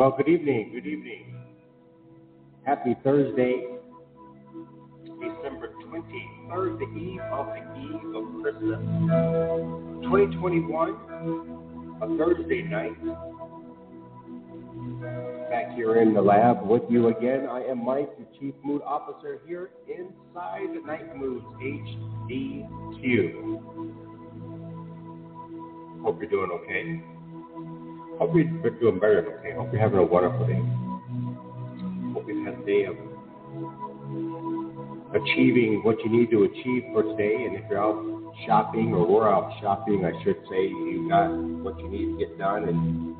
Well, good evening. Good evening. Happy Thursday, December 23rd, the eve of the eve of Christmas. 2021, a Thursday night. Back here in the lab with you again. I am Mike, the Chief Mood Officer here inside the Night Moods HDQ. Hope you're doing okay. Hope you're doing better than okay. Hope you're having a wonderful day. Hope you've had a day of achieving what you need to achieve for today. And if you're out shopping or we're out shopping, I should say, you got what you need to get done. And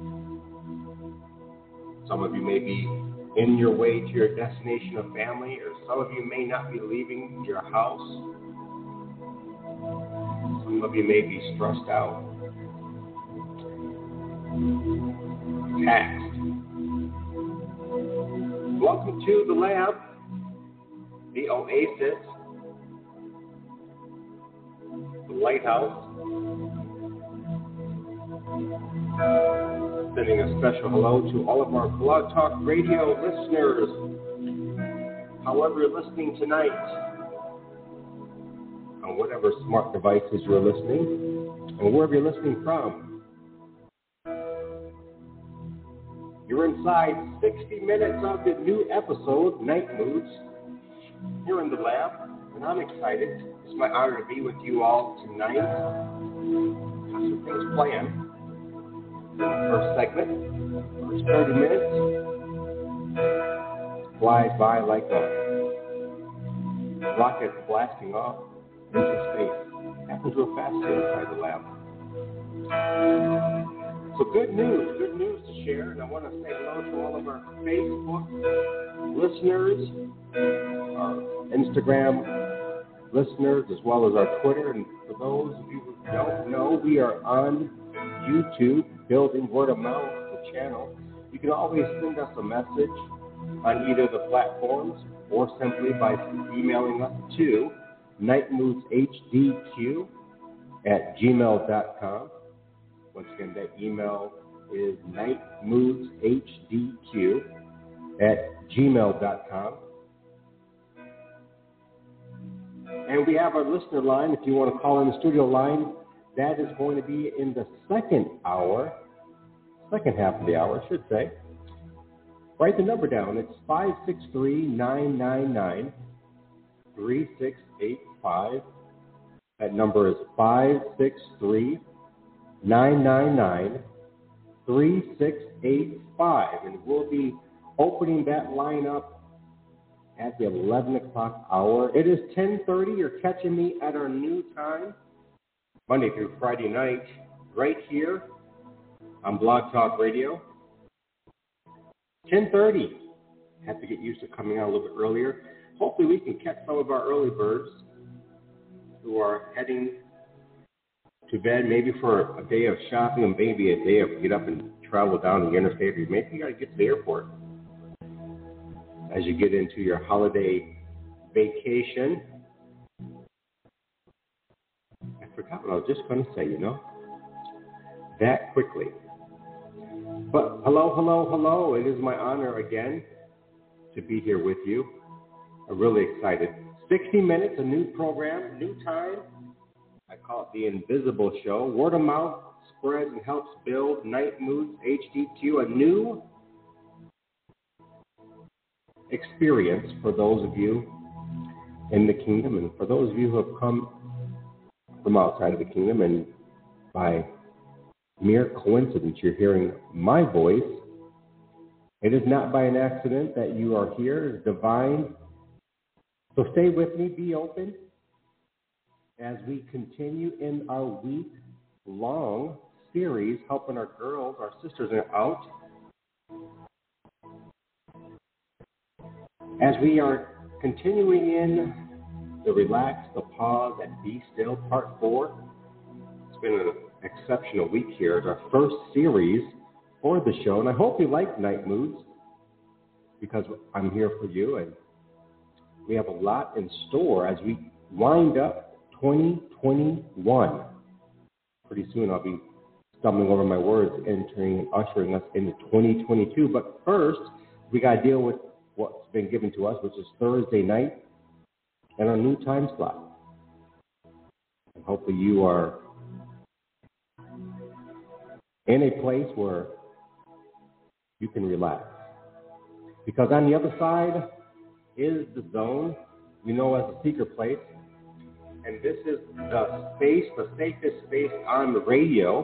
some of you may be in your way to your destination of family, or some of you may not be leaving your house. Some of you may be stressed out taxed. Welcome to the lab, the Oasis, the Lighthouse. Sending a special hello to all of our Blog Talk Radio listeners. However, you're listening tonight, on whatever smart devices you're listening, and wherever you're listening from. You're inside 60 minutes of the new episode, Night Moods, here in the lab, and I'm excited. It's my honor to be with you all tonight. Got some things planned. First segment, first 30 minutes, flies by like a rocket blasting off into space. Happens real fast inside the lab. So good news, good news to share, and I want to say hello to all of our Facebook listeners, our Instagram listeners, as well as our Twitter. And for those of you who don't know, we are on YouTube, Building Word of Mouth, the channel. You can always send us a message on either the platforms or simply by emailing us to nightmoodshDQ at gmail.com. Once again, that email is nightmoodshDQ at gmail.com. And we have our listener line. If you want to call in the studio line, that is going to be in the second hour, second half of the hour, I should say. Write the number down. It's 563 999 3685. That number is 563 999 3685. And we'll be opening that line up at the 11 o'clock hour. It is 1030. You're catching me at our new time, Monday through Friday night, right here on Blog Talk Radio. 1030. Have to get used to coming out a little bit earlier. Hopefully we can catch some of our early birds who are heading to bed, maybe for a day of shopping and maybe a day of get up and travel down the interstate, or maybe you got to get to the airport as you get into your holiday vacation. I forgot what I was just going to say, you know, that quickly. But hello, hello, hello. It is my honor again to be here with you. I'm really excited. 60 minutes, a new program, new time, I call it the Invisible Show. Word of mouth spreads and helps build Night Moods HDQ, a new experience for those of you in the kingdom and for those of you who have come from outside of the kingdom and by mere coincidence you're hearing my voice. It is not by an accident that you are here. It's divine So stay with me, be open as we continue in our week long series helping our girls, our sisters out. As we are continuing in the relax, the pause, and be still, part four. It's been an exceptional week here. It's our first series for the show, and I hope you like Night Moods because I'm here for you, and we have a lot in store as we wind up 2021. Pretty soon I'll be stumbling over my words, entering and ushering us into 2022. But first, we got to deal with what's been given to us, which is Thursday night and our new time slot. And hopefully you are in a place where you can relax. Because on the other side is the zone we know as a secret place. And this is the space, the safest space on the radio,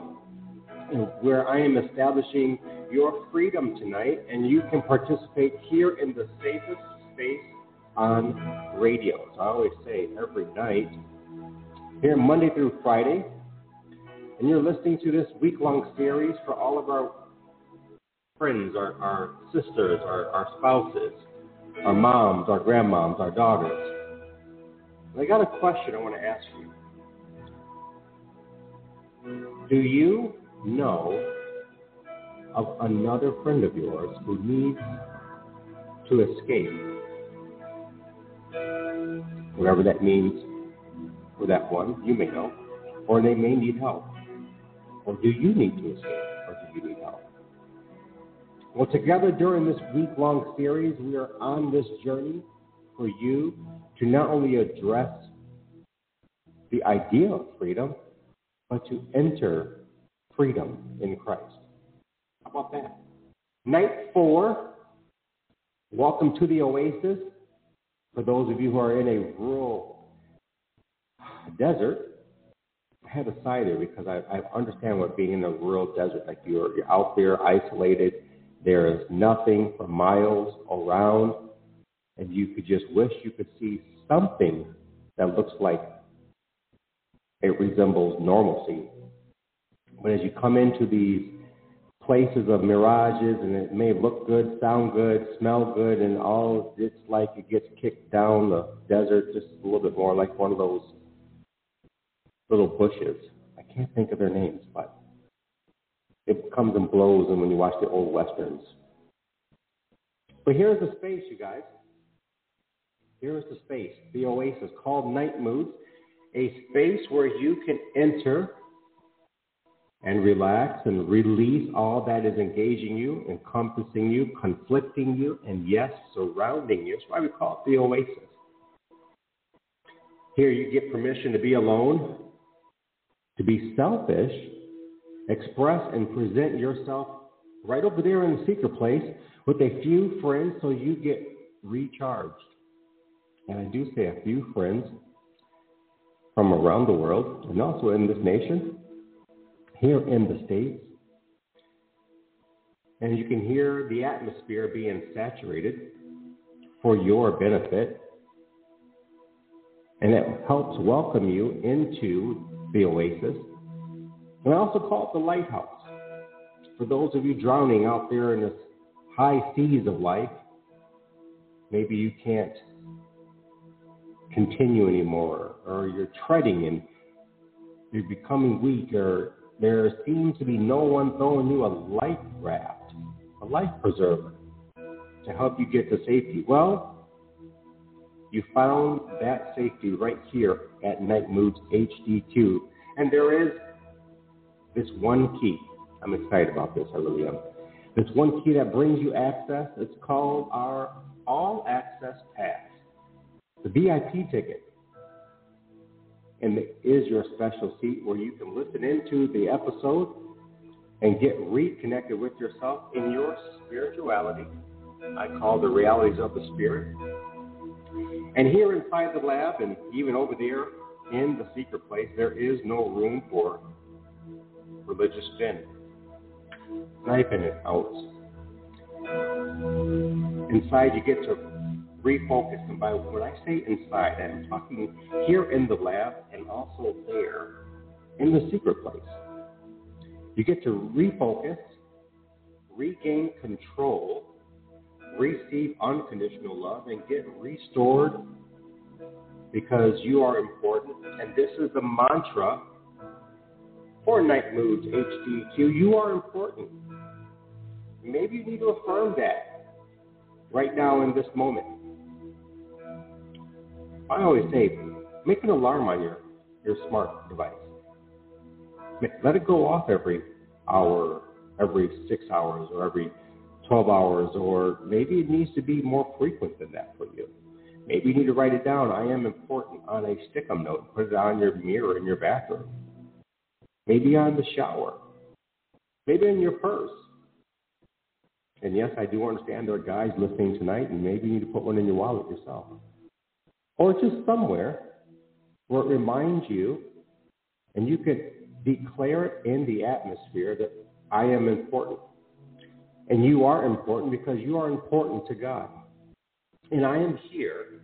where I am establishing your freedom tonight, and you can participate here in the safest space on radio. As I always say, every night, here Monday through Friday, and you're listening to this week long series for all of our friends, our, our sisters, our, our spouses, our moms, our grandmoms, our daughters. I got a question I want to ask you. Do you know of another friend of yours who needs to escape? Whatever that means for that one, you may know. Or they may need help. Or do you need to escape? Or do you need help? Well, together during this week long series, we are on this journey for you to not only address the idea of freedom, but to enter freedom in Christ. How about that? Night four, welcome to the oasis. For those of you who are in a rural desert, I had a there because I, I understand what being in a rural desert, like you're, you're out there isolated, there is nothing for miles around, and you could just wish you could see something that looks like it resembles normalcy. But as you come into these places of mirages and it may look good, sound good, smell good, and all it's like it gets kicked down the desert just a little bit more like one of those little bushes. I can't think of their names, but it comes and blows and when you watch the old westerns. But here's the space, you guys. Here's the space, the oasis called Night Moods, a space where you can enter and relax and release all that is engaging you, encompassing you, conflicting you, and yes, surrounding you. That's why we call it the oasis. Here you get permission to be alone, to be selfish, express and present yourself right over there in the secret place with a few friends so you get recharged. And I do say a few friends from around the world and also in this nation, here in the States. And you can hear the atmosphere being saturated for your benefit. And it helps welcome you into the oasis. And I also call it the lighthouse. For those of you drowning out there in this high seas of life, maybe you can't continue anymore, or you're treading and you're becoming weak, or there seems to be no one throwing you a life raft, a life preserver to help you get to safety. Well, you found that safety right here at Night Moods HDQ. And there is this one key. I'm excited about this, I really am. This one key that brings you access, it's called our All Access Pass the VIP ticket. And is your special seat where you can listen into the episode and get reconnected with yourself in your spirituality. I call the realities of the spirit. And here inside the lab and even over there in the secret place, there is no room for religious spin. Knife it out. Inside you get to refocus. And by when I say inside, I'm talking here in the lab and also there in the secret place. You get to refocus, regain control, receive unconditional love, and get restored because you are important. And this is the mantra for Night Moods HDQ. You are important. Maybe you need to affirm that right now in this moment. I always say, make an alarm on your, your smart device. Let it go off every hour, every six hours, or every 12 hours, or maybe it needs to be more frequent than that for you. Maybe you need to write it down. I am important on a stick-em note. And put it on your mirror in your bathroom. Maybe on the shower. Maybe in your purse. And yes, I do understand there are guys listening tonight, and maybe you need to put one in your wallet yourself. Or just somewhere where it reminds you, and you could declare it in the atmosphere that I am important. And you are important because you are important to God. And I am here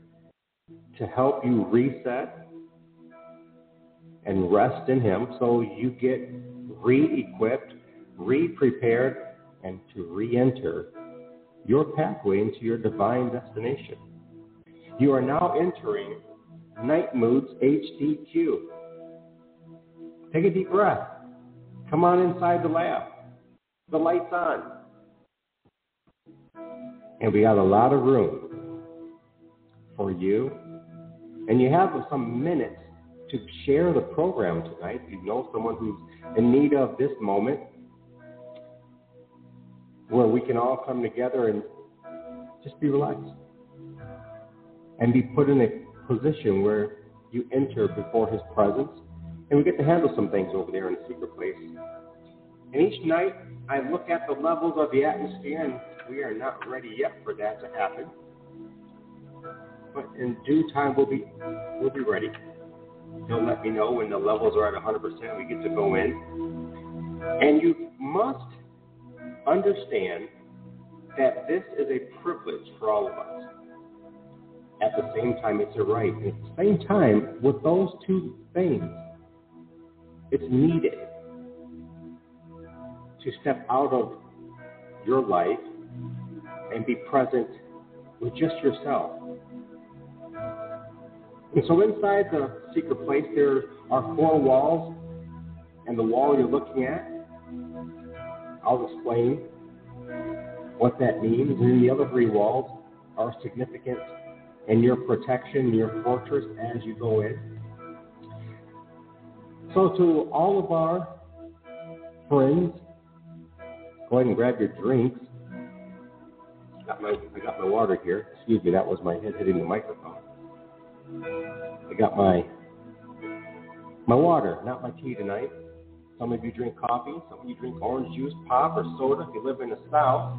to help you reset and rest in Him so you get re equipped, re prepared, and to re enter your pathway into your divine destination. You are now entering Night Moods HDQ. Take a deep breath. Come on inside the lab. The light's on. And we got a lot of room for you. And you have some minutes to share the program tonight. If you know someone who's in need of this moment, where we can all come together and just be relaxed and be put in a position where you enter before his presence and we get to handle some things over there in the secret place. And each night I look at the levels of the atmosphere and we are not ready yet for that to happen. But in due time we'll be we'll be ready. He'll let me know when the levels are at 100%. We get to go in. And you must understand that this is a privilege for all of us. At the same time, it's a right. And at the same time, with those two things, it's needed to step out of your life and be present with just yourself. And so inside the secret place, there are four walls, and the wall you're looking at I'll explain what that means. And then the other three walls are significant in your protection, your fortress as you go in. So, to all of our friends, go ahead and grab your drinks. Got my, I got my water here. Excuse me, that was my head hitting the microphone. I got my my water, not my tea tonight. Some of you drink coffee. Some of you drink orange juice, pop, or soda. If you live in the South,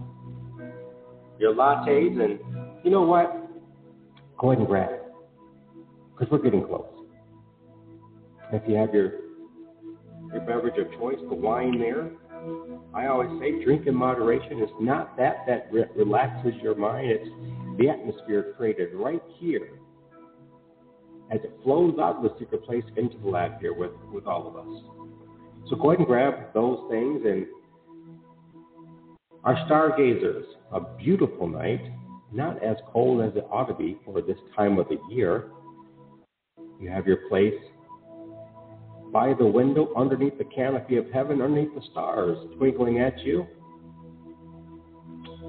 your lattes. And you know what? Go ahead and grab it because we're getting close. If you have your your beverage of choice, the wine there, I always say drink in moderation. It's not that that re- relaxes your mind. It's the atmosphere created right here as it flows out of the secret place into the lab here with, with all of us. So go ahead and grab those things and our stargazers, a beautiful night, not as cold as it ought to be for this time of the year. You have your place by the window underneath the canopy of heaven, underneath the stars twinkling at you.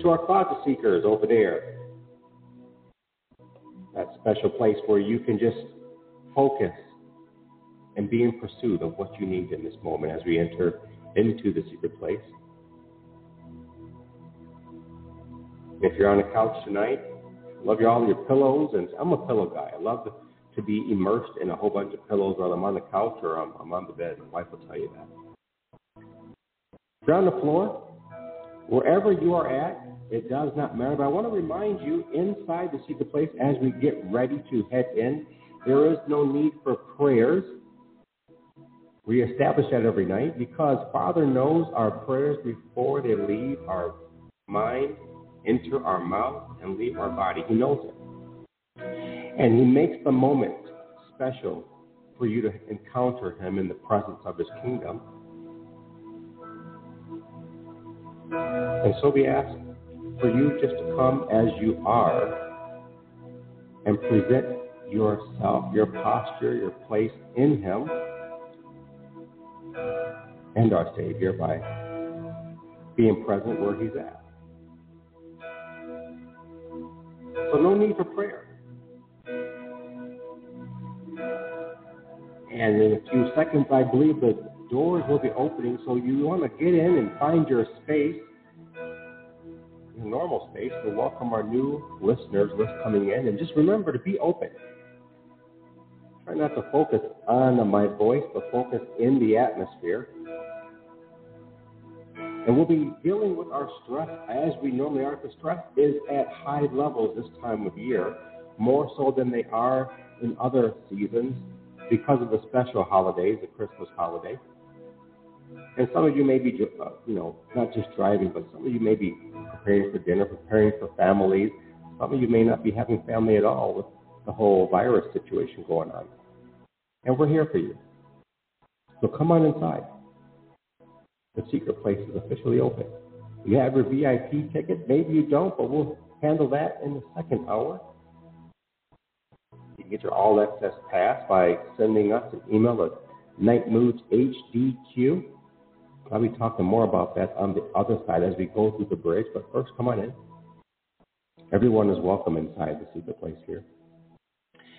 To our closet seekers over there, that special place where you can just focus and be in pursuit of what you need in this moment as we enter into the secret place. If you're on a couch tonight, love you all your pillows, and I'm a pillow guy. I love to, to be immersed in a whole bunch of pillows, whether I'm on the couch or I'm, I'm on the bed. My wife will tell you that. If you're on the floor, wherever you are at, it does not matter. But I want to remind you, inside the secret place, as we get ready to head in, there is no need for prayers. We establish that every night because Father knows our prayers before they leave our mind, enter our mouth, and leave our body. He knows it. And He makes the moment special for you to encounter Him in the presence of His kingdom. And so we ask for you just to come as you are and present yourself, your posture, your place in Him and our Savior by being present where He's at. So, no need for prayer. And in a few seconds, I believe the doors will be opening. So, you want to get in and find your space, your normal space, to welcome our new listeners coming in. And just remember to be open. Try not to focus on my voice, but focus in the atmosphere. And we'll be dealing with our stress as we normally are, because stress is at high levels this time of year, more so than they are in other seasons because of the special holidays, the Christmas holiday. And some of you may be, uh, you know, not just driving, but some of you may be preparing for dinner, preparing for families. Some of you may not be having family at all with the whole virus situation going on. And we're here for you. So come on inside. The secret place is officially open. You have your VIP ticket. Maybe you don't, but we'll handle that in the second hour. You can get your all access pass by sending us an email at nightmoodshdq. I'll be talking more about that on the other side as we go through the bridge, but first come on in. Everyone is welcome inside the secret place here.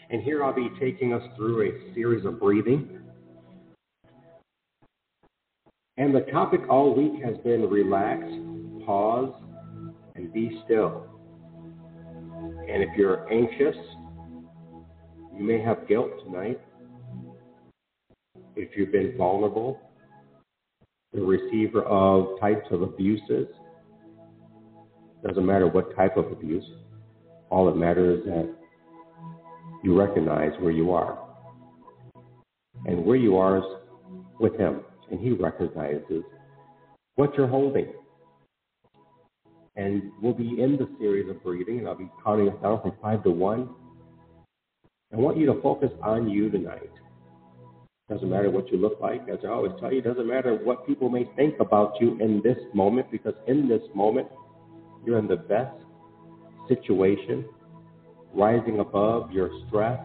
And here I'll be taking us through a series of breathing. And the topic all week has been relax, pause, and be still. And if you're anxious, you may have guilt tonight. If you've been vulnerable, the receiver of types of abuses, doesn't matter what type of abuse, all that matters is that you recognize where you are. And where you are is with Him, and He recognizes what you're holding. And we'll be in the series of breathing, and I'll be counting us down from five to one. I want you to focus on you tonight. Doesn't matter what you look like, as I always tell you, doesn't matter what people may think about you in this moment, because in this moment, you're in the best situation, rising above your stress,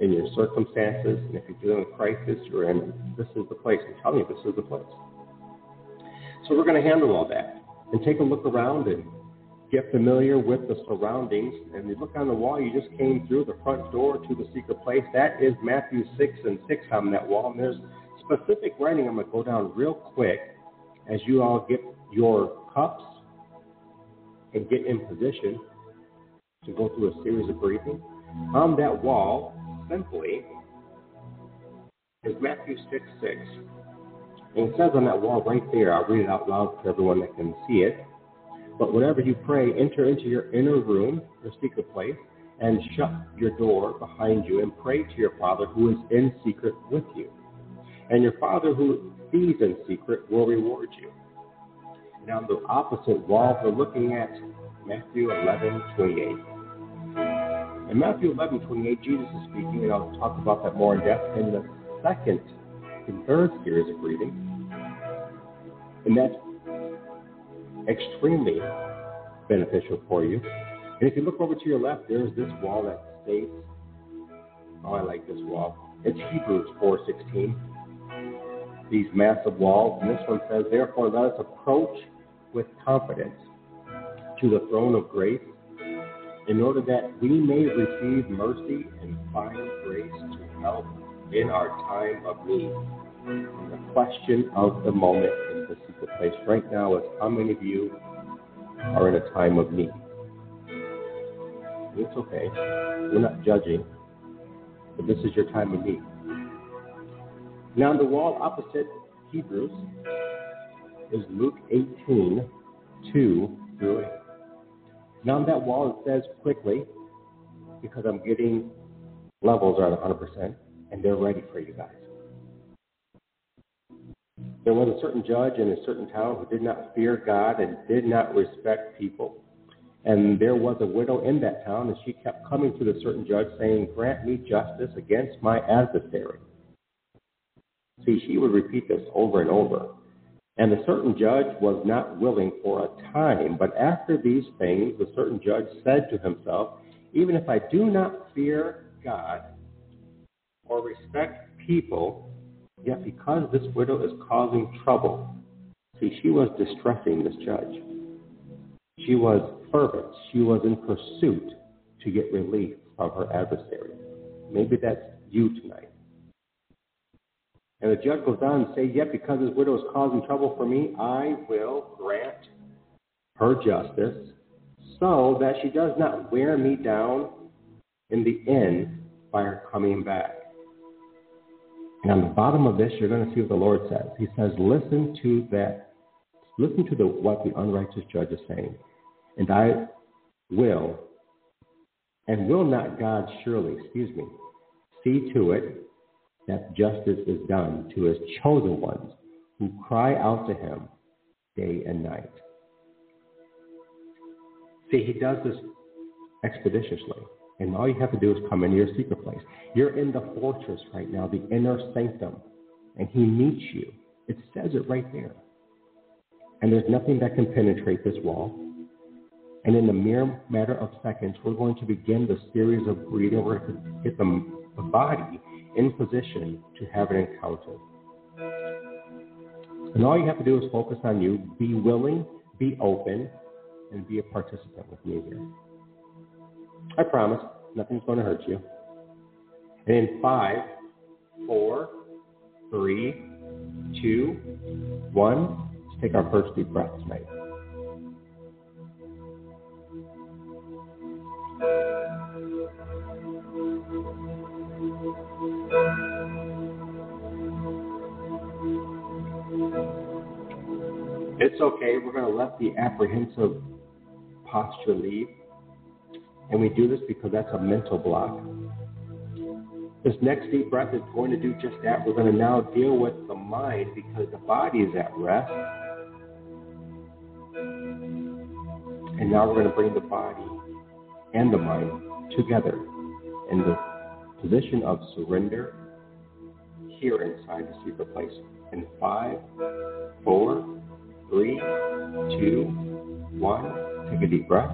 in your circumstances, and if you're dealing with crisis, you're in, this is the place. I'm telling you, this is the place. So we're going to handle all that and take a look around and get familiar with the surroundings. And you look on the wall, you just came through the front door to the secret place. That is Matthew 6 and 6 on that wall. And there's specific writing I'm going to go down real quick as you all get your cups and get in position to go through a series of breathing. On that wall, simply, is Matthew 6 6. And it says on that wall right there, I'll read it out loud for everyone that can see it. But whenever you pray, enter into your inner room, your secret place, and shut your door behind you and pray to your Father who is in secret with you. And your Father who sees in secret will reward you. Now, on the opposite wall, we're looking at Matthew 11 28. In Matthew 11 28, Jesus is speaking, and I'll talk about that more in depth in the second and third series of reading. And that's extremely beneficial for you. And if you look over to your left, there's this wall that states, oh, I like this wall. It's Hebrews 4.16. These massive walls. And this one says, therefore, let us approach with confidence to the throne of grace in order that we may receive mercy and find grace to help in our time of need. And the question of the moment in the secret place right now is how many of you are in a time of need? It's okay. We're not judging, but this is your time of need. Now, on the wall opposite Hebrews is Luke 18, 2 through 8. Now, that wall it says quickly, because I'm getting levels are at 100%, and they're ready for you guys. There was a certain judge in a certain town who did not fear God and did not respect people. And there was a widow in that town, and she kept coming to the certain judge saying, Grant me justice against my adversary. See, she would repeat this over and over. And the certain judge was not willing for a time. But after these things, the certain judge said to himself, Even if I do not fear God or respect people, yet because this widow is causing trouble, see, she was distressing this judge. She was fervent. She was in pursuit to get relief from her adversary. Maybe that's you tonight. And the judge goes on and say, Yet because this widow is causing trouble for me, I will grant her justice so that she does not wear me down in the end by her coming back. And on the bottom of this, you're going to see what the Lord says. He says, Listen to that. Listen to the, what the unrighteous judge is saying. And I will, and will not God surely, excuse me, see to it that justice is done to his chosen ones who cry out to him day and night. See, he does this expeditiously. And all you have to do is come into your secret place. You're in the fortress right now, the inner sanctum, and he meets you. It says it right there. And there's nothing that can penetrate this wall. And in the mere matter of seconds, we're going to begin the series of breathing. We're going to get the, the body in position to have an encounter. And all you have to do is focus on you, be willing, be open, and be a participant with me here. I promise, nothing's going to hurt you. And in five, four, three, two, one, let's take our first deep breath tonight. It's okay. We're going to let the apprehensive posture leave. And we do this because that's a mental block. This next deep breath is going to do just that. We're going to now deal with the mind because the body is at rest. And now we're going to bring the body and the mind together in the position of surrender here inside the secret place. In five, four, three, two, one. Take a deep breath.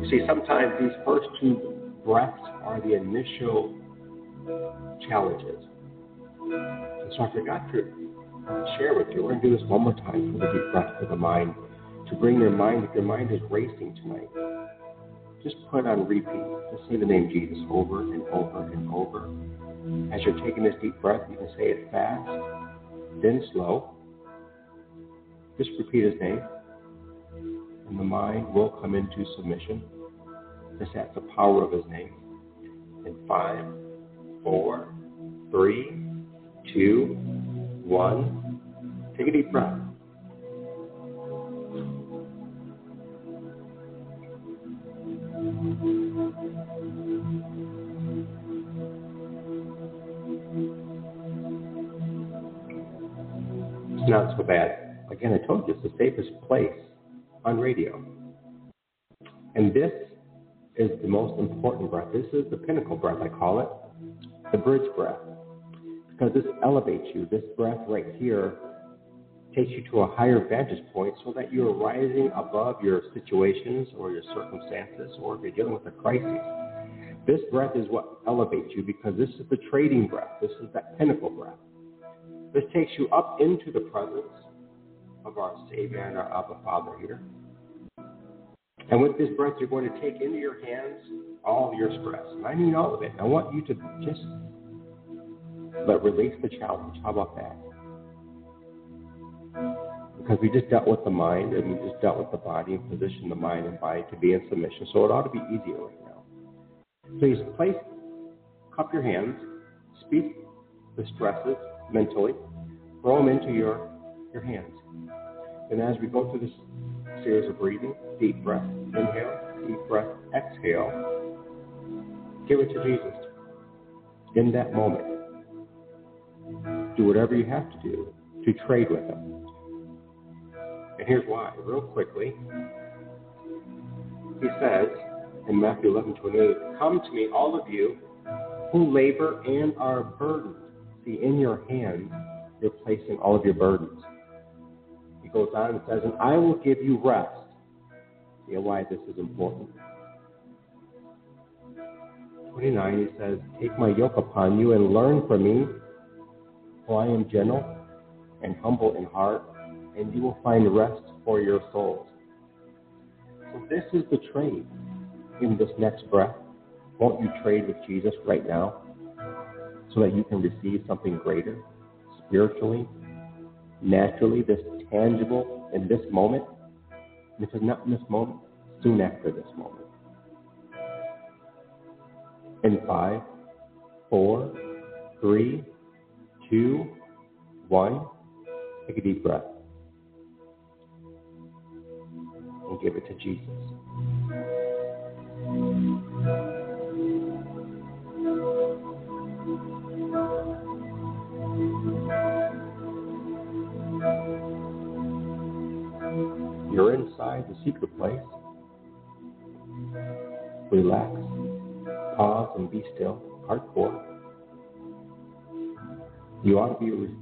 You see, sometimes these first two breaths are the initial challenges. So I forgot to share with you. We're going to do this one more time for the deep breath for the mind to bring your mind, if your mind is racing tonight, just put on repeat. Just say the name Jesus over and over and over. As you're taking this deep breath, you can say it fast, then slow. Just repeat his name. And the mind will come into submission. Just at the power of his name. In five, four, three, two, one. Take a deep breath. It's not so bad. Again, I told you it's the safest place on radio. And this is the most important breath. This is the pinnacle breath, I call it, the bridge breath. Because this elevates you. This breath right here takes you to a higher vantage point so that you're rising above your situations or your circumstances or if you're dealing with a crisis. This breath is what elevates you because this is the trading breath. This is that pinnacle breath. This takes you up into the presence of our Savior and our Abba Father here. And with this breath, you're going to take into your hands all of your stress. And I mean all of it. I want you to just let release the challenge. How about that? Because we just dealt with the mind and we just dealt with the body and positioned the mind and body to be in submission. So it ought to be easier right now. Please place, cup your hands, speak the stresses mentally, throw them into your, your hands. And as we go through this series of breathing, deep breath, inhale, deep breath, exhale. Give it to Jesus. In that moment, do whatever you have to do to trade with Him. And here's why, real quickly. He says in Matthew 11 28, Come to me, all of you who labor and are burdened. See, in your hands, you're placing all of your burdens. He goes on and says, And I will give you rest. See why this is important. 29, he says, Take my yoke upon you and learn from me, for I am gentle and humble in heart, and you will find rest for your souls. So this is the trade in this next breath. Won't you trade with Jesus right now so that you can receive something greater, spiritually, naturally, this tangible in this moment? And if not in this moment, soon after this moment. In five, four, three, two, one, take a deep breath and give it to Jesus. You're inside the secret place. Relax, pause, and be still. Hardcore. You ought to be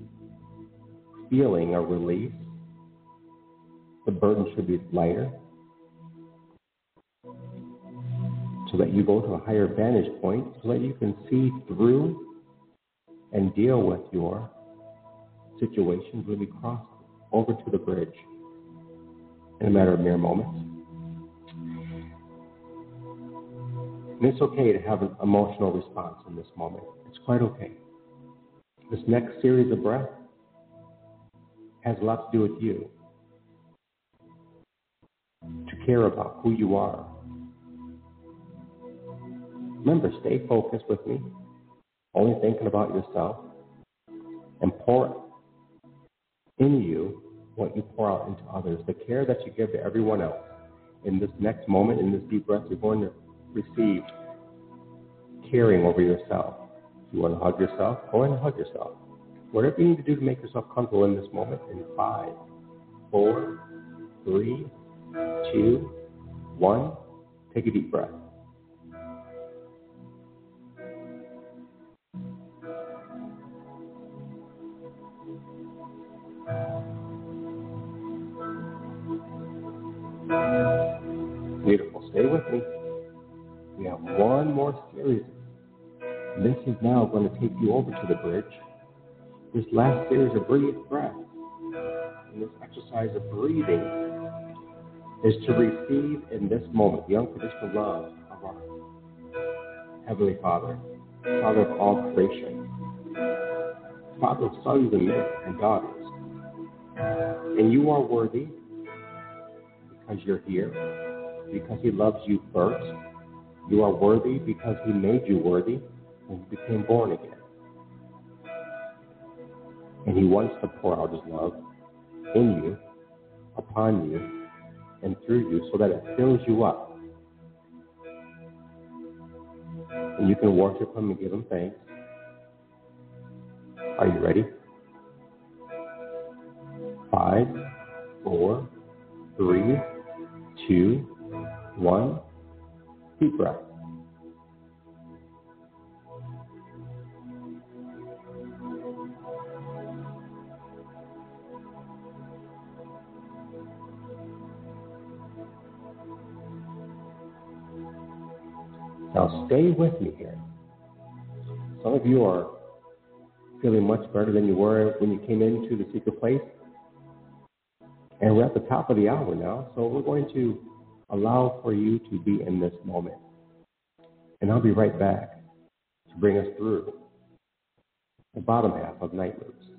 feeling a release. The burden should be lighter so that you go to a higher vantage point so that you can see through and deal with your situations when you cross over to the bridge in a matter of mere moments. And it's okay to have an emotional response in this moment. It's quite okay. This next series of breath has a lot to do with you. To care about who you are. Remember, stay focused with me, only thinking about yourself, and pour in you what you pour out into others. The care that you give to everyone else. In this next moment, in this deep breath, you're going to receive caring over yourself. You want to hug yourself, go ahead and hug yourself. Whatever you need to do to make yourself comfortable in this moment, in five, four, three, two, one, take a deep breath. Beautiful. Stay with me. We have one more series. This is now going to take you over to the bridge. This last series of breathe breath. And this exercise of breathing is to receive in this moment the unconditional love of our Heavenly Father, Father of all creation, Father of sons and men and daughters. And you are worthy because you're here, because He loves you first. You are worthy because He made you worthy when you became born again. And He wants to pour out His love in you, upon you, and through you so that it fills you up. And you can worship Him and give Him thanks. Are you ready? Five, four, three, two, one. Deep breath. Now stay with me here. Some of you are feeling much better than you were when you came into the secret place. And we're at the top of the hour now, so we're going to allow for you to be in this moment. And I'll be right back to bring us through the bottom half of Night Moods.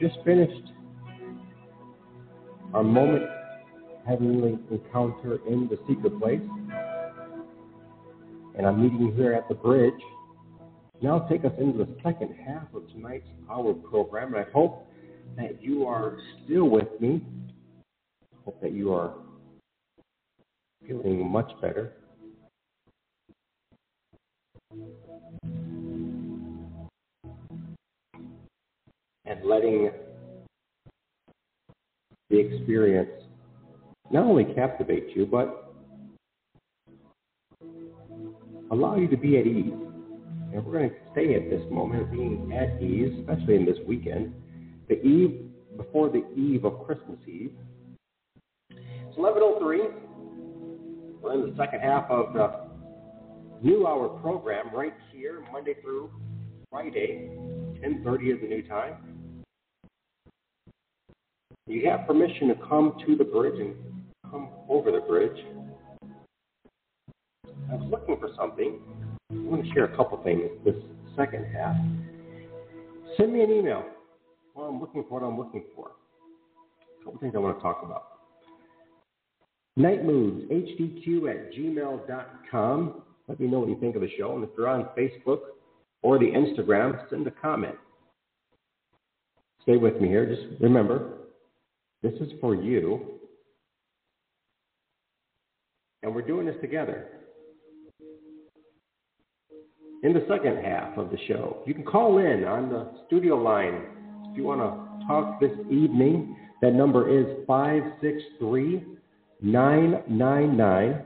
Just finished our moment heavenly encounter in the secret place. And I'm meeting you here at the bridge. Now take us into the second half of tonight's hour program. And I hope that you are still with me. Hope that you are feeling much better. And letting the experience not only captivate you, but allow you to be at ease. And we're going to stay at this moment of being at ease, especially in this weekend, the eve before the eve of Christmas Eve. It's 11:03. We're in the second half of the new hour program right here, Monday through Friday, 10:30 is the new time. You have permission to come to the bridge and come over the bridge. I was looking for something. I want to share a couple things this second half. Send me an email. Well, I'm looking for what I'm looking for. A couple things I want to talk about. Night Moods, HDQ at gmail.com. Let me know what you think of the show. And if you're on Facebook or the Instagram, send a comment. Stay with me here. Just remember, this is for you. And we're doing this together. In the second half of the show, you can call in on the studio line if you want to talk this evening. That number is 563 999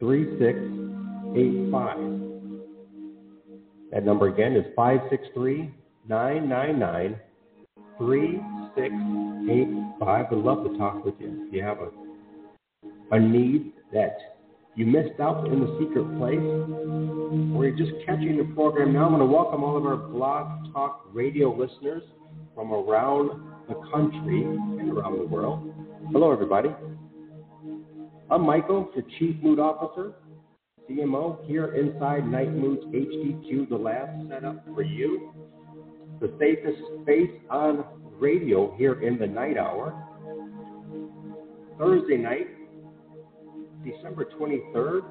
3685. That number again is 563 999 3685. I'd love to talk with you. If you have a, a need that you missed out in the secret place, or you're just catching the program now, I want to welcome all of our blog talk radio listeners from around the country and around the world. Hello, everybody. I'm Michael, the Chief Mood Officer, CMO, here inside Night Moods HDQ, the lab set up for you, the safest space on radio here in the night hour. Thursday night, December 23rd,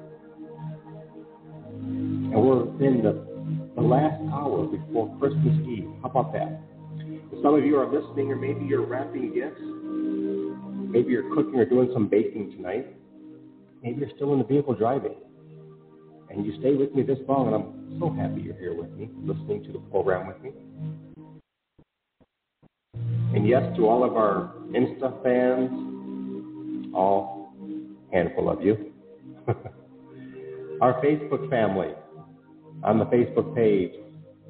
and we're in the, the last hour before Christmas Eve. How about that? Some of you are listening, or maybe you're wrapping gifts. Maybe you're cooking or doing some baking tonight. Maybe you're still in the vehicle driving. And you stay with me this long, and I'm so happy you're here with me, listening to the program with me. And yes, to all of our Insta fans, all handful of you. our Facebook family on the Facebook page,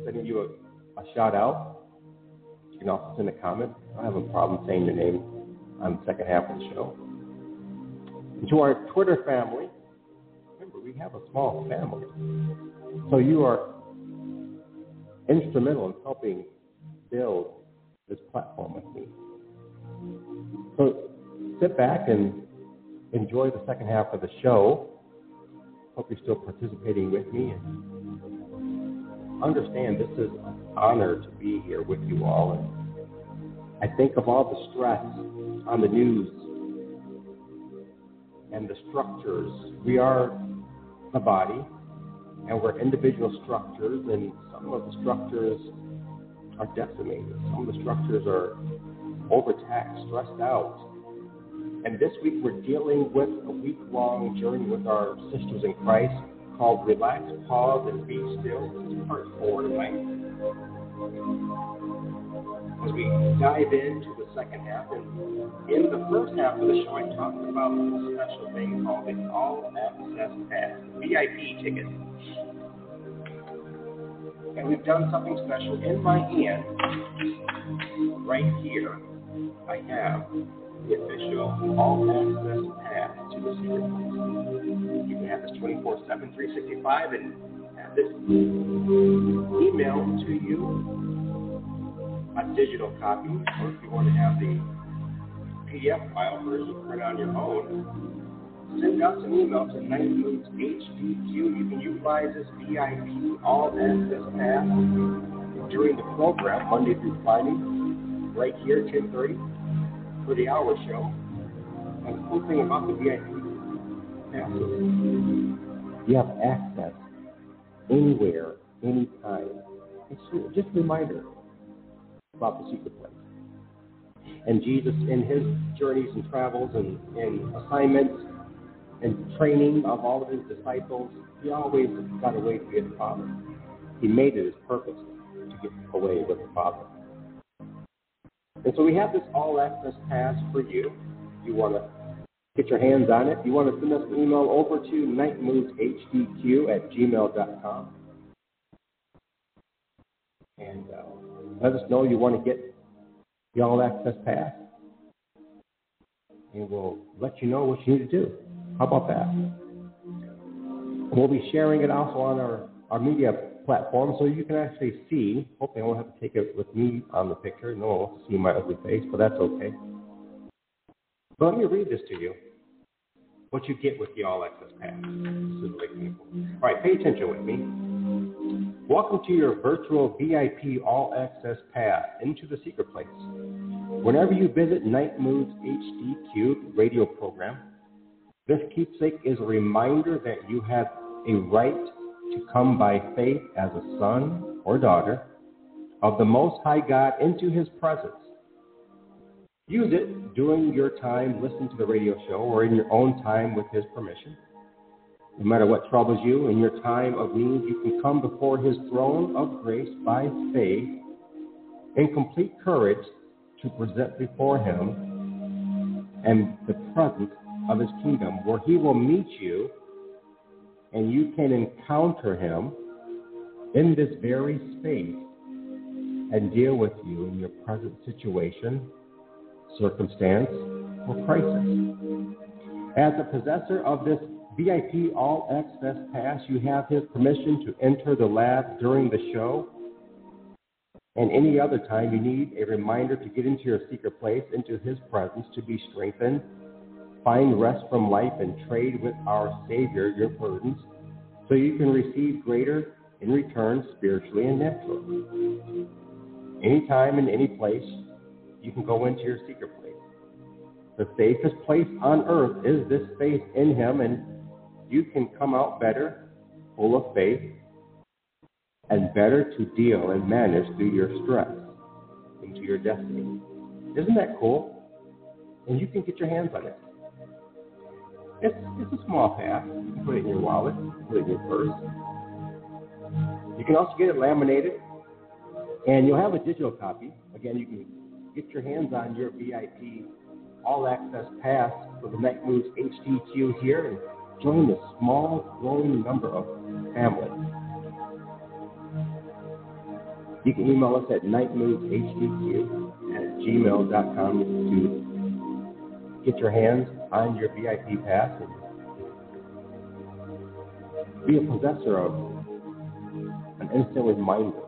sending you a, a shout out. You can also send a comment. I have a problem saying your name on the second half of the show. And to our Twitter family, remember we have a small family. So you are instrumental in helping build this platform with me. So sit back and enjoy the second half of the show. Hope you're still participating with me and understand this is an honor to be here with you all. And I think of all the stress on the news and the structures. We are the body and we're individual structures and some of the structures are decimated. Some of the structures are overtaxed, stressed out. And this week we're dealing with a week long journey with our sisters in Christ called Relax, Pause, and Be Still. This is part four tonight. As we dive into the second half, and in the first half of the show, I talked about a special thing called the All Access Pass, VIP ticket. And we've done something special. In my hand, right here, I have the official all access pass to the secret place. You can have this 24 7, 365, and have this emailed to you a digital copy, or if you want to have the PDF file version print on your own, send us an email to Night Moods HDQ. You can utilize this VIP all access pass during the program, Monday through Friday, right here, 10:30, for the hour show. And the cool thing about the VIP passes, you have access anywhere, anytime. It's just a reminder about the secret place. And Jesus, in his journeys and travels and, and assignments and training of all of his disciples, he always got away with the Father. He made it his purpose to get away with the Father. And so we have this all access pass for you. You want to get your hands on it. You want to send us an email over to nightmoodshDQ at gmail.com. And uh, let us know you want to get the all access pass. And we'll let you know what you need to do. How about that? We'll be sharing it also on our, our media platform so you can actually see. Hopefully, I won't have to take it with me on the picture. No one wants to see my ugly face, but that's okay. But let me read this to you. What you get with the All Access Pass. All right, pay attention with me. Welcome to your virtual VIP All Access Pass into the secret place. Whenever you visit Night Moods HDQ radio program, this keepsake is a reminder that you have a right to come by faith as a son or daughter of the Most High God into His presence. Use it during your time listening to the radio show or in your own time with His permission. No matter what troubles you in your time of need, you can come before His throne of grace by faith in complete courage to present before Him and the presence of His kingdom, where He will meet you and you can encounter Him in this very space and deal with you in your present situation, circumstance, or crisis. As a possessor of this VIP All Access Pass, you have His permission to enter the lab during the show and any other time you need a reminder to get into your secret place, into His presence to be strengthened, find rest from life, and trade with our Savior your burdens so you can receive greater in return spiritually and naturally. Anytime and any place, you can go into your secret place. The safest place on earth is this faith in Him, and you can come out better, full of faith, and better to deal and manage through your stress into your destiny. Isn't that cool? And you can get your hands on it. It's, it's a small pass. You can put it in your wallet, put it in your purse. You can also get it laminated, and you'll have a digital copy. Again, you can get your hands on your VIP all access pass for the Night Moods HDQ here and join the small, growing number of families. You can email us at nightmoodshDQ at gmail.com to get your hands on your VIP pass and be a possessor of an instant reminder,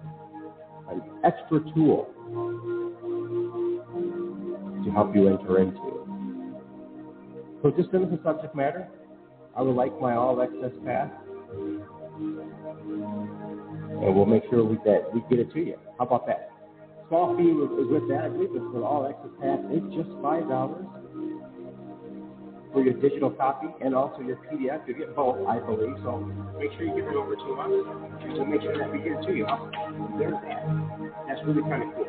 an extra tool to help you enter into. So just us a subject matter. I would like my all access pass. And we'll make sure we, that we get it to you. How about that? Small fee is with that. I believe it's for all access pass. It's just five dollars for your digital copy and also your PDF. You get both, I believe. So make sure you give it over to us. Just make sure that we get it to you. There's that. That's really kind of cool.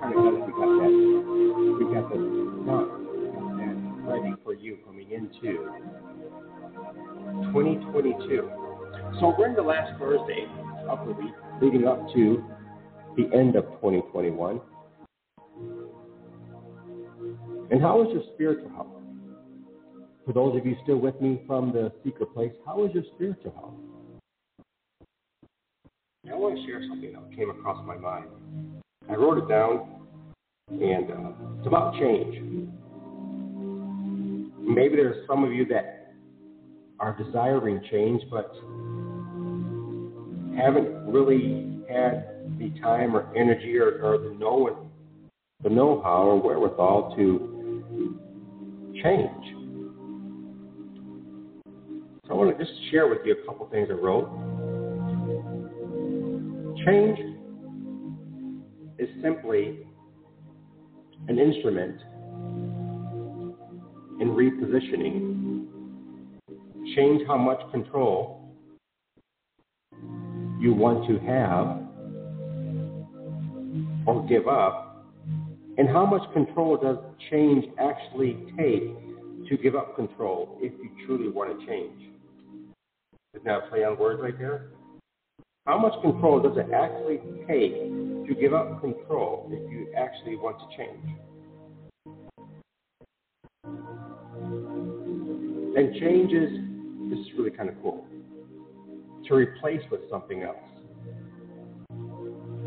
Kind of glad we got that. We got the done and ready for you coming into 2022. So we're in the last Thursday of the week, leading up to the end of 2021. And how is your spiritual health? For those of you still with me from the secret place, how is your spiritual health? I want to share something that came across my mind. I wrote it down, and uh, it's about change. Maybe there's some of you that are desiring change, but haven't really had the time or energy or, or the know the know-how or wherewithal to change. I want to just share with you a couple things I wrote. Change is simply an instrument in repositioning. Change how much control you want to have or give up, and how much control does change actually take to give up control if you truly want to change? Isn't that a play on words right there? How much control does it actually take to give up control if you actually want to change? And change is, this is really kind of cool, to replace with something else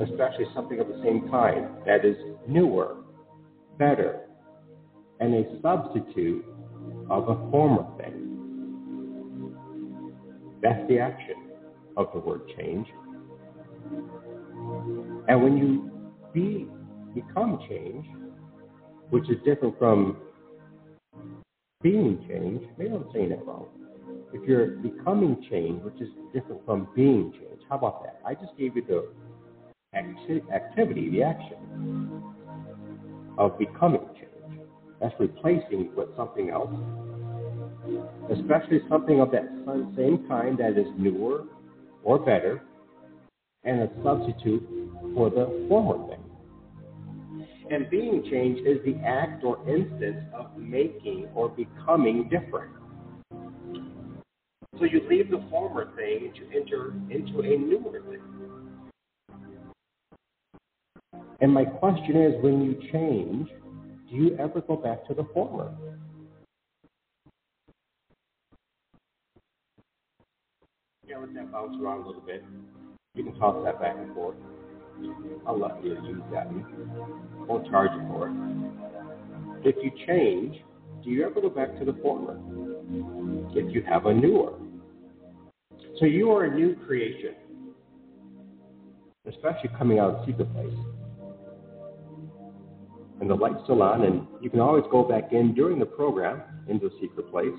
especially something of the same kind that is newer, better, and a substitute of a former thing. That's the action of the word change. And when you be, become change, which is different from being change, maybe I'm saying it wrong. If you're becoming change, which is different from being change, how about that? I just gave you the acti- activity, the action of becoming change. That's replacing with something else, especially something of that same kind that is newer or better, and a substitute for the former thing. And being changed is the act or instance of making or becoming different. So you leave the former thing to enter into a newer thing. And my question is when you change, do you ever go back to the former? Yeah, let that bounce around a little bit. You can toss that back and forth. I'll let you use that. Won't charge you for it. If you change, do you ever go back to the former? If you have a newer. So you are a new creation, especially coming out of secret place and the light's still on, and you can always go back in during the program into a secret place.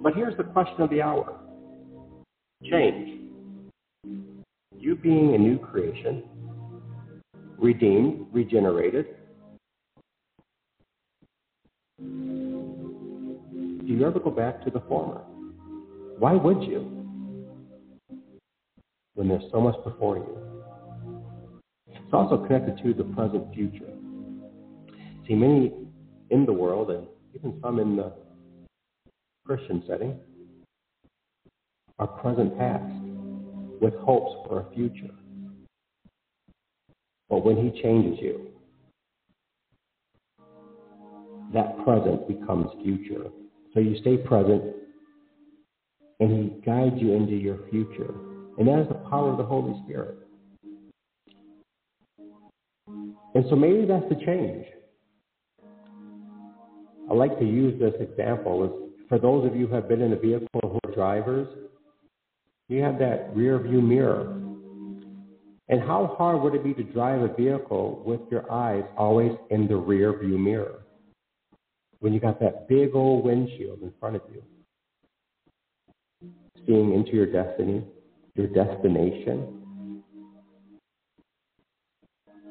But here's the question of the hour change. You being a new creation, redeemed, regenerated, do you ever go back to the former? Why would you? When there's so much before you. It's also connected to the present future. See, many in the world, and even some in the Christian setting, our present past with hopes for a future. But when He changes you, that present becomes future. So you stay present, and He guides you into your future. And that is the power of the Holy Spirit. And so maybe that's the change. I like to use this example as for those of you who have been in a vehicle who are drivers, you have that rear view mirror. And how hard would it be to drive a vehicle with your eyes always in the rear view mirror? When you got that big old windshield in front of you, seeing into your destiny, your destination,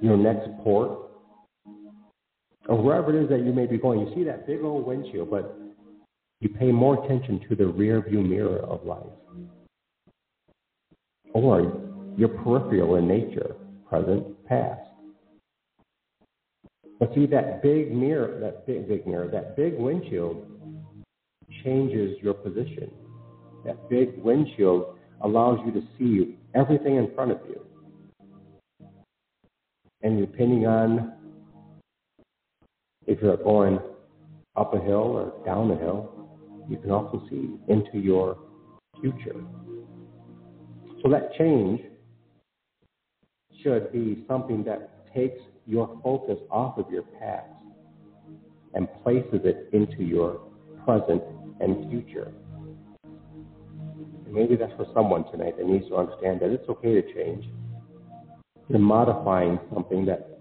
your next port, or wherever it is that you may be going. You see that big old windshield, but you pay more attention to the rear view mirror of life. Or your peripheral in nature, present, past. But see that big mirror, that big big mirror, that big windshield changes your position. That big windshield allows you to see everything in front of you. And depending on if you're going up a hill or down a hill, you can also see into your future. So that change should be something that takes your focus off of your past and places it into your present and future. And maybe that's for someone tonight that needs to understand that it's okay to change. You're modifying something that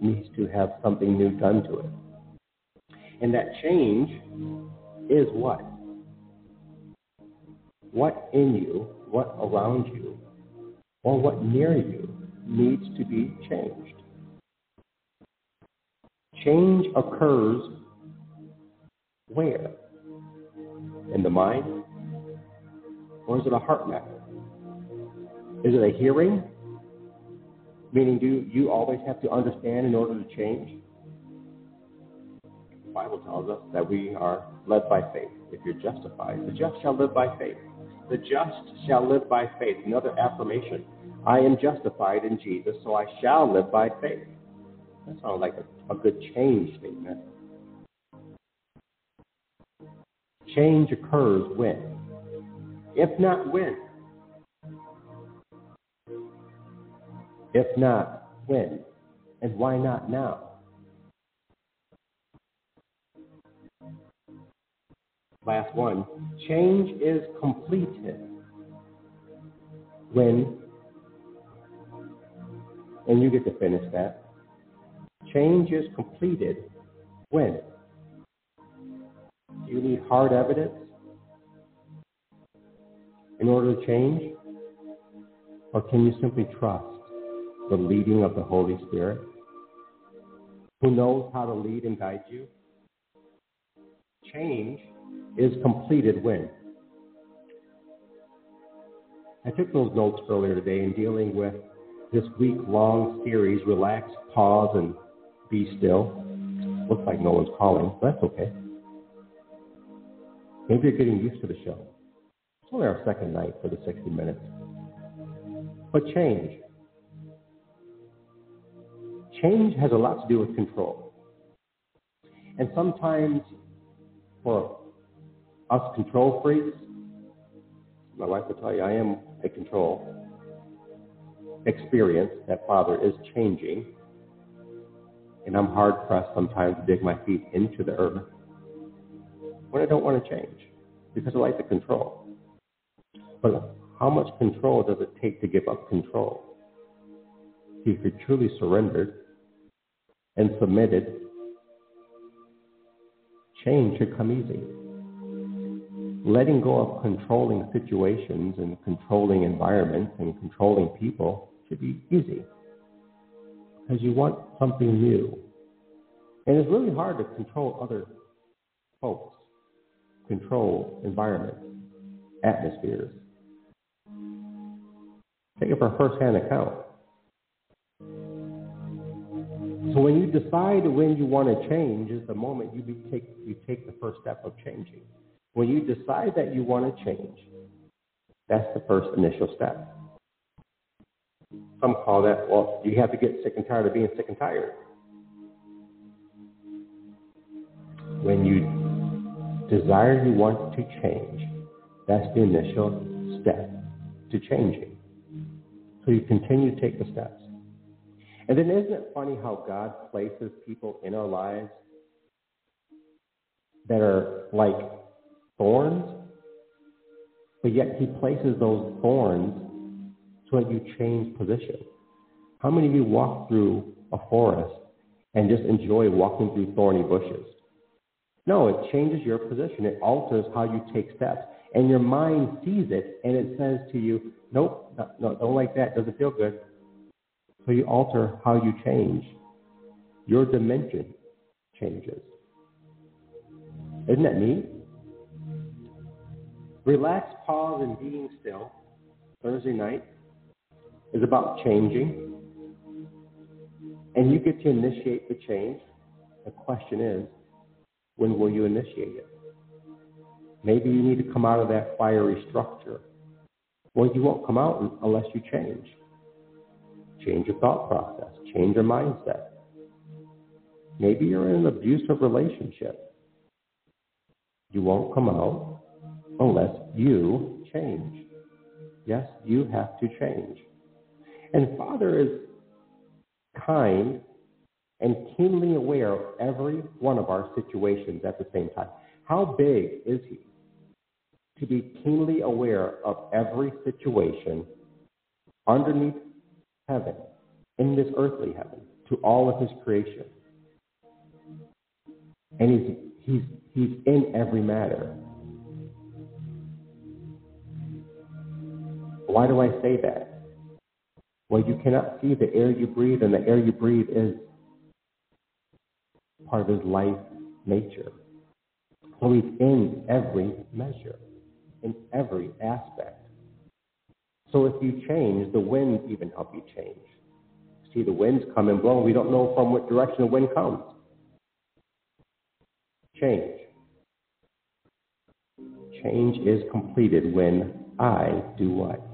needs to have something new done to it. And that change is what? what in you, what around you, or what near you needs to be changed. Change occurs where? In the mind? Or is it a heart matter? Is it a hearing? Meaning, do you always have to understand in order to change? The Bible tells us that we are led by faith. If you're justified, the just shall live by faith. The just shall live by faith. Another affirmation. I am justified in Jesus, so I shall live by faith. That sounds like a, a good change statement. Change occurs when? If not when? If not when? And why not now? Last one. Change is completed when, and you get to finish that. Change is completed when? Do you need hard evidence in order to change? Or can you simply trust the leading of the Holy Spirit who knows how to lead and guide you? Change is completed when? I took those notes earlier today in dealing with this week long series, Relax, Pause, and Be Still. Looks like no one's calling, but that's okay. Maybe you're getting used to the show. It's only our second night for the 60 minutes. But change. Change has a lot to do with control. And sometimes for us control freaks, my wife will tell you I am a control experience that Father is changing. And I'm hard pressed sometimes to dig my feet into the earth when I don't want to change because I like the control. But how much control does it take to give up control? If you're truly surrendered and submitted, change should come easy. Letting go of controlling situations and controlling environments and controlling people should be easy because you want something new. And it's really hard to control other folks control environments, atmospheres. Take it for first-hand account. So when you decide when you want to change is the moment you take you take the first step of changing. When you decide that you want to change, that's the first initial step. Some call that, well, you have to get sick and tired of being sick and tired. When you desire you want to change, that's the initial step to changing. So you continue to take the steps. And then isn't it funny how God places people in our lives that are like thorns, but yet He places those thorns so that you change position? How many of you walk through a forest and just enjoy walking through thorny bushes? No, it changes your position. It alters how you take steps. And your mind sees it and it says to you, nope, no, no, don't like that. Doesn't feel good. So you alter how you change. Your dimension changes. Isn't that neat? Relax, pause, and being still. Thursday night is about changing. And you get to initiate the change. The question is, when will you initiate it? Maybe you need to come out of that fiery structure. Well, you won't come out unless you change. Change your thought process, change your mindset. Maybe you're in an abusive relationship. You won't come out Oh, unless you change. Yes, you have to change. And Father is kind and keenly aware of every one of our situations at the same time. How big is He? To be keenly aware of every situation underneath heaven, in this earthly heaven, to all of His creation. And He's, he's, he's in every matter. Why do I say that? Well, you cannot see the air you breathe, and the air you breathe is part of his life nature. So he's in every measure, in every aspect. So if you change, the winds even help you change. See, the winds come and blow, we don't know from what direction the wind comes. Change. Change is completed when I do what?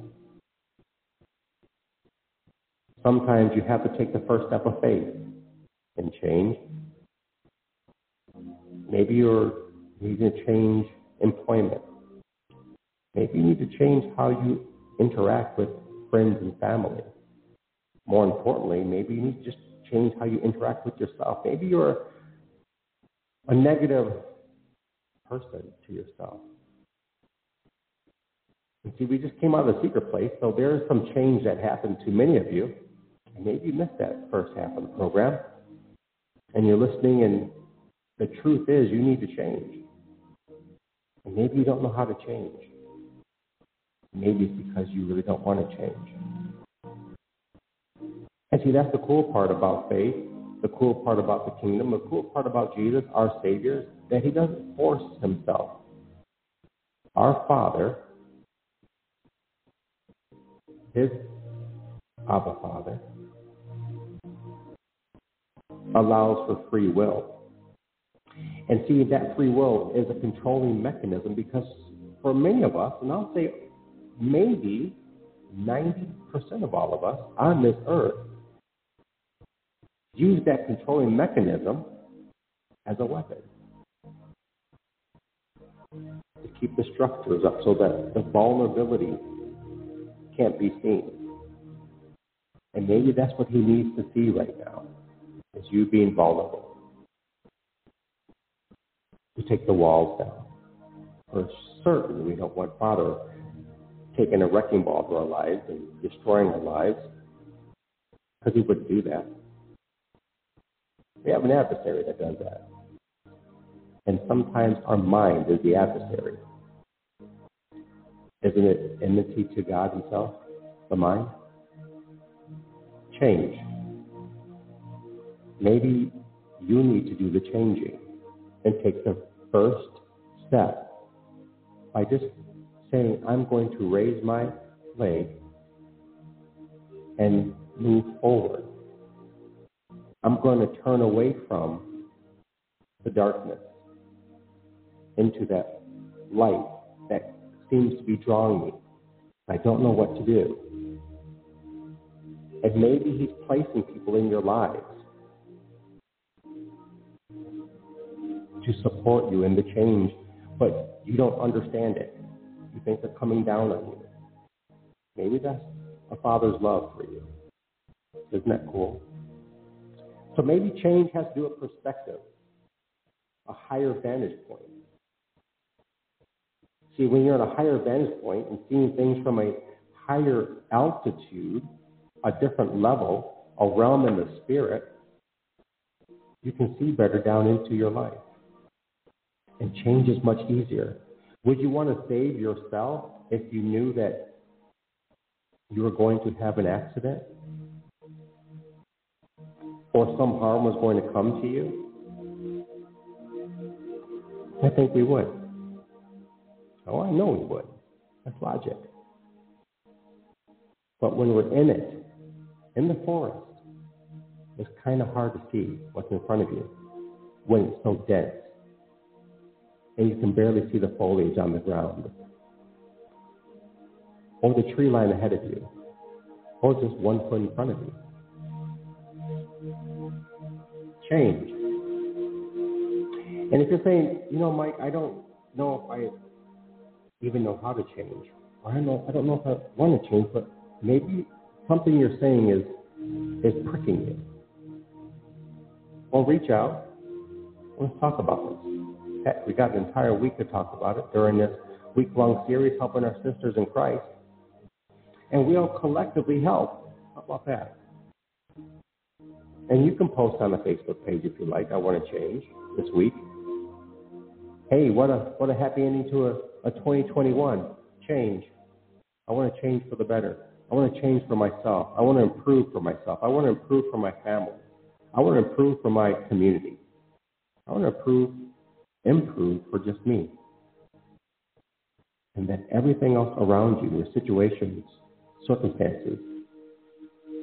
Sometimes you have to take the first step of faith and change. Maybe you're needing to change employment. Maybe you need to change how you interact with friends and family. More importantly, maybe you need to just change how you interact with yourself. Maybe you're a negative person to yourself. And see, we just came out of the secret place, so there is some change that happened to many of you. Maybe you missed that first half of the program. And you're listening, and the truth is you need to change. And maybe you don't know how to change. Maybe it's because you really don't want to change. And see, that's the cool part about faith, the cool part about the kingdom, the cool part about Jesus, our Savior, that He doesn't force Himself. Our Father, His Abba Father, allows for free will. And see, that free will is a controlling mechanism because for many of us, and I'll say maybe 90% of all of us on this earth, use that controlling mechanism as a weapon to keep the structures up so that the vulnerability can't be seen. And maybe that's what he needs to see right now, is you being vulnerable. To take the walls down. For certain, we don't want Father taking a wrecking ball to our lives and destroying our lives, because he wouldn't do that. We have an adversary that does that. And sometimes our mind is the adversary. Isn't it enmity to God Himself, the mind? Change. Maybe you need to do the changing and take the first step by just saying, I'm going to raise my leg and move forward. I'm going to turn away from the darkness into that light that seems to be drawing me. I don't know what to do. And maybe He's placing people in your lives to support you in the change, but you don't understand it. You think they're coming down on you. Maybe that's a father's love for you. Isn't that cool? So maybe change has to do with perspective, a higher vantage point. See, when you're at a higher vantage point and seeing things from a higher altitude, a different level, a realm in the spirit, you can see better down into your life. And change is much easier. Would you want to save yourself if you knew that you were going to have an accident? Or some harm was going to come to you? I think we would. Oh, I know we would. That's logic. But when we're in it, in the forest, it's kind of hard to see what's in front of you when it's so dense. And you can barely see the foliage on the ground. Or the tree line ahead of you. Or just one foot in front of you. Change. And if you're saying, you know, Mike, I don't know if I even know how to change. Or I don't know I don't know if I want to change, but maybe something you're saying is is pricking you. Well reach out. Let's talk about this. We got an entire week to talk about it during this week long series helping our sisters in Christ. And we'll collectively help. How about that? And you can post on the Facebook page if you like. I want to change this week. Hey, what a what a happy ending to a, a 2021 change. I want to change for the better. I want to change for myself. I want to improve for myself. I want to improve for my family. I want to improve for my community. I want to improve, improve for just me. And that everything else around you, your situations, circumstances,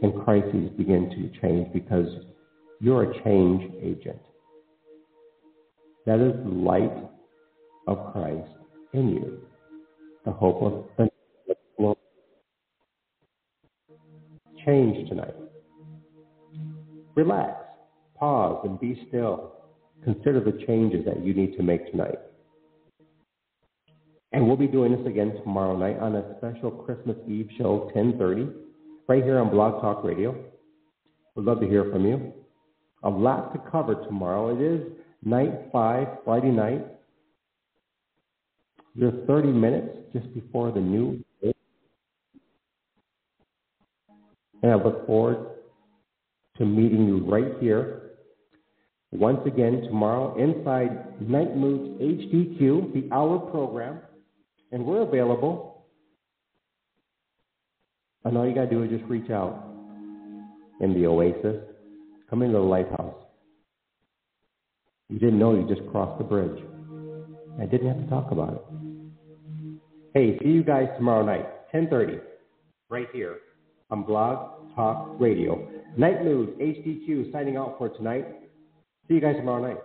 and crises begin to change because you're a change agent. That is the light of Christ in you, the hope of the. Change tonight. Relax, pause, and be still. Consider the changes that you need to make tonight. And we'll be doing this again tomorrow night on a special Christmas Eve show, 1030, right here on Blog Talk Radio. We'd love to hear from you. A lot to cover tomorrow. It is night five, Friday night. You're 30 minutes just before the new year. And I look forward to meeting you right here once again tomorrow inside Night Moods HDQ, the hour program. And we're available. And all you got to do is just reach out in the oasis. Come into the lighthouse. You didn't know you just crossed the bridge. I didn't have to talk about it. Hey, see you guys tomorrow night, 10:30, right here on Blog Talk Radio. Night Mood HDQ signing out for tonight. See you guys tomorrow night.